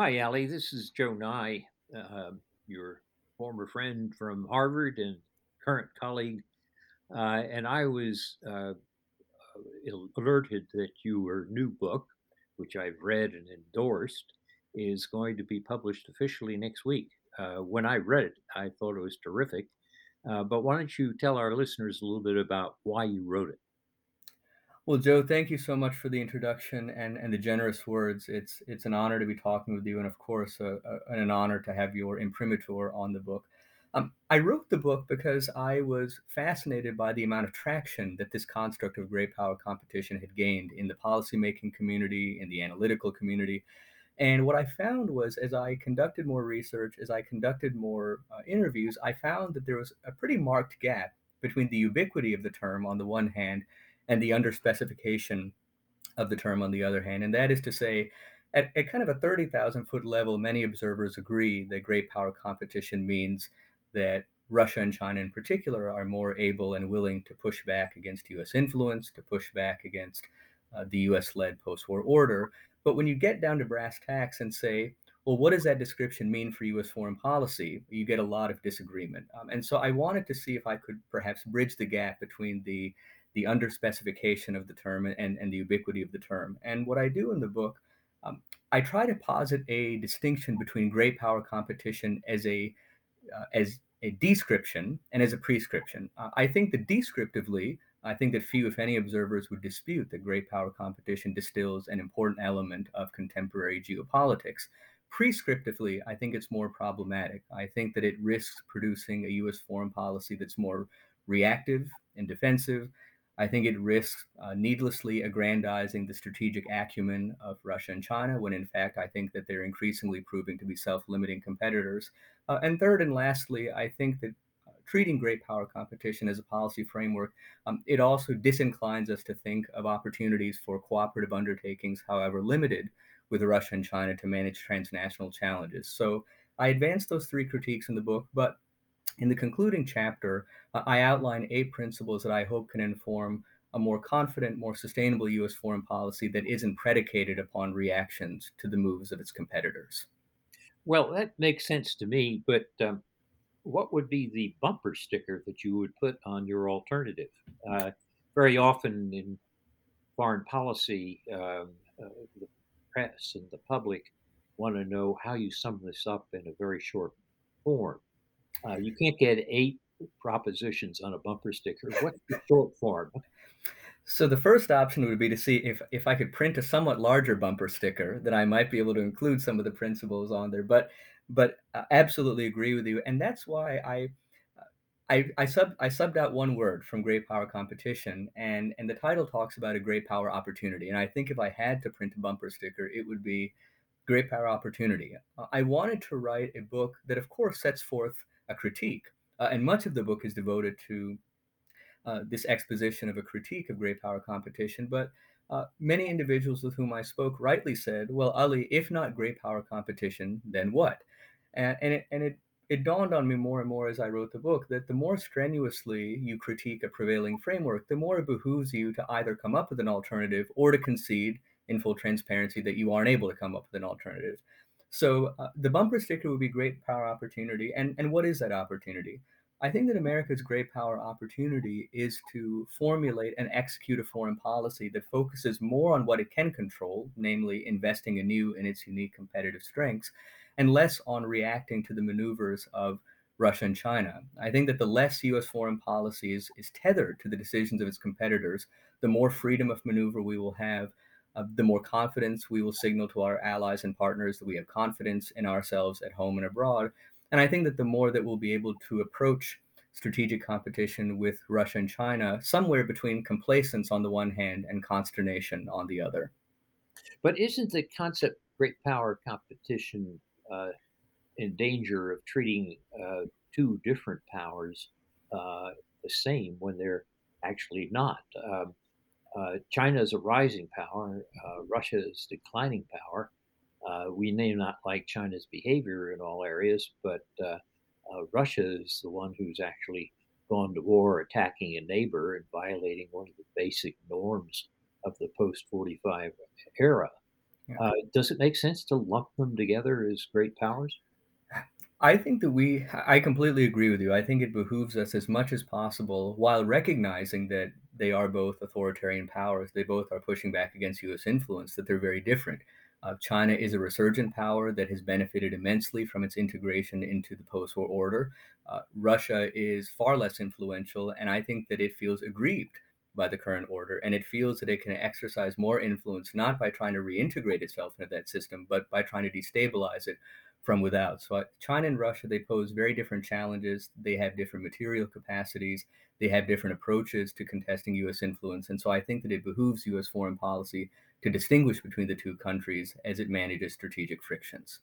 Hi, Ali. This is Joe Nye, uh, your former friend from Harvard and current colleague. Uh, and I was uh, alerted that your new book, which I've read and endorsed, is going to be published officially next week. Uh, when I read it, I thought it was terrific. Uh, but why don't you tell our listeners a little bit about why you wrote it? Well, Joe, thank you so much for the introduction and, and the generous words. It's it's an honor to be talking with you, and of course, uh, uh, an honor to have your imprimatur on the book. Um, I wrote the book because I was fascinated by the amount of traction that this construct of great power competition had gained in the policymaking community, in the analytical community. And what I found was, as I conducted more research, as I conducted more uh, interviews, I found that there was a pretty marked gap between the ubiquity of the term on the one hand and the underspecification of the term on the other hand. And that is to say, at, at kind of a 30,000 foot level, many observers agree that great power competition means that Russia and China in particular are more able and willing to push back against US influence, to push back against uh, the US led post war order. But when you get down to brass tacks and say, well, what does that description mean for US foreign policy? You get a lot of disagreement. Um, and so I wanted to see if I could perhaps bridge the gap between the the underspecification of the term and, and the ubiquity of the term. And what I do in the book, um, I try to posit a distinction between great power competition as a uh, as a description and as a prescription. Uh, I think that descriptively, I think that few, if any, observers would dispute that great power competition distills an important element of contemporary geopolitics. Prescriptively, I think it's more problematic. I think that it risks producing a U.S. foreign policy that's more reactive and defensive, I think it risks uh, needlessly aggrandizing the strategic acumen of Russia and China, when in fact I think that they're increasingly proving to be self limiting competitors. Uh, and third and lastly, I think that uh, treating great power competition as a policy framework, um, it also disinclines us to think of opportunities for cooperative undertakings, however limited, with Russia and China to manage transnational challenges. So I advance those three critiques in the book, but in the concluding chapter, uh, I outline eight principles that I hope can inform a more confident, more sustainable U.S. foreign policy that isn't predicated upon reactions to the moves of its competitors. Well, that makes sense to me, but um, what would be the bumper sticker that you would put on your alternative? Uh, very often in foreign policy, um, uh, the press and the public want to know how you sum this up in a very short form. Uh, you can't get eight propositions on a bumper sticker. What's the short form? So the first option would be to see if if I could print a somewhat larger bumper sticker, then I might be able to include some of the principles on there. But but I absolutely agree with you, and that's why I. I, I sub I subbed out one word from Great Power Competition, and and the title talks about a great power opportunity. And I think if I had to print a bumper sticker, it would be Great Power Opportunity. I wanted to write a book that, of course, sets forth a critique, uh, and much of the book is devoted to uh, this exposition of a critique of great power competition. But uh, many individuals with whom I spoke rightly said, "Well, Ali, if not great power competition, then what?" And, and it and it it dawned on me more and more as I wrote the book that the more strenuously you critique a prevailing framework, the more it behooves you to either come up with an alternative or to concede in full transparency that you aren't able to come up with an alternative. So uh, the bumper sticker would be great power opportunity. And, and what is that opportunity? I think that America's great power opportunity is to formulate and execute a foreign policy that focuses more on what it can control, namely investing anew in its unique competitive strengths, and less on reacting to the maneuvers of Russia and China. I think that the less US foreign policy is, is tethered to the decisions of its competitors, the more freedom of maneuver we will have uh, the more confidence we will signal to our allies and partners that we have confidence in ourselves at home and abroad. And I think that the more that we'll be able to approach strategic competition with Russia and China somewhere between complacence on the one hand and consternation on the other. But isn't the concept great power competition uh, in danger of treating uh, two different powers uh, the same when they're actually not? Um, uh, China is a rising power. Uh, Russia is declining power. Uh, we may not like China's behavior in all areas, but uh, uh, Russia is the one who's actually gone to war attacking a neighbor and violating one of the basic norms of the post 45 era. Yeah. Uh, does it make sense to lump them together as great powers? I think that we I completely agree with you. I think it behooves us as much as possible while recognizing that they are both authoritarian powers. They both are pushing back against US influence, that they're very different. Uh, China is a resurgent power that has benefited immensely from its integration into the post war order. Uh, Russia is far less influential, and I think that it feels aggrieved by the current order, and it feels that it can exercise more influence not by trying to reintegrate itself into that system, but by trying to destabilize it from without. So, China and Russia, they pose very different challenges. They have different material capacities. They have different approaches to contesting US influence. And so, I think that it behooves US foreign policy to distinguish between the two countries as it manages strategic frictions.